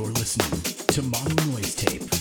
You're listening to Mono Noise Tape.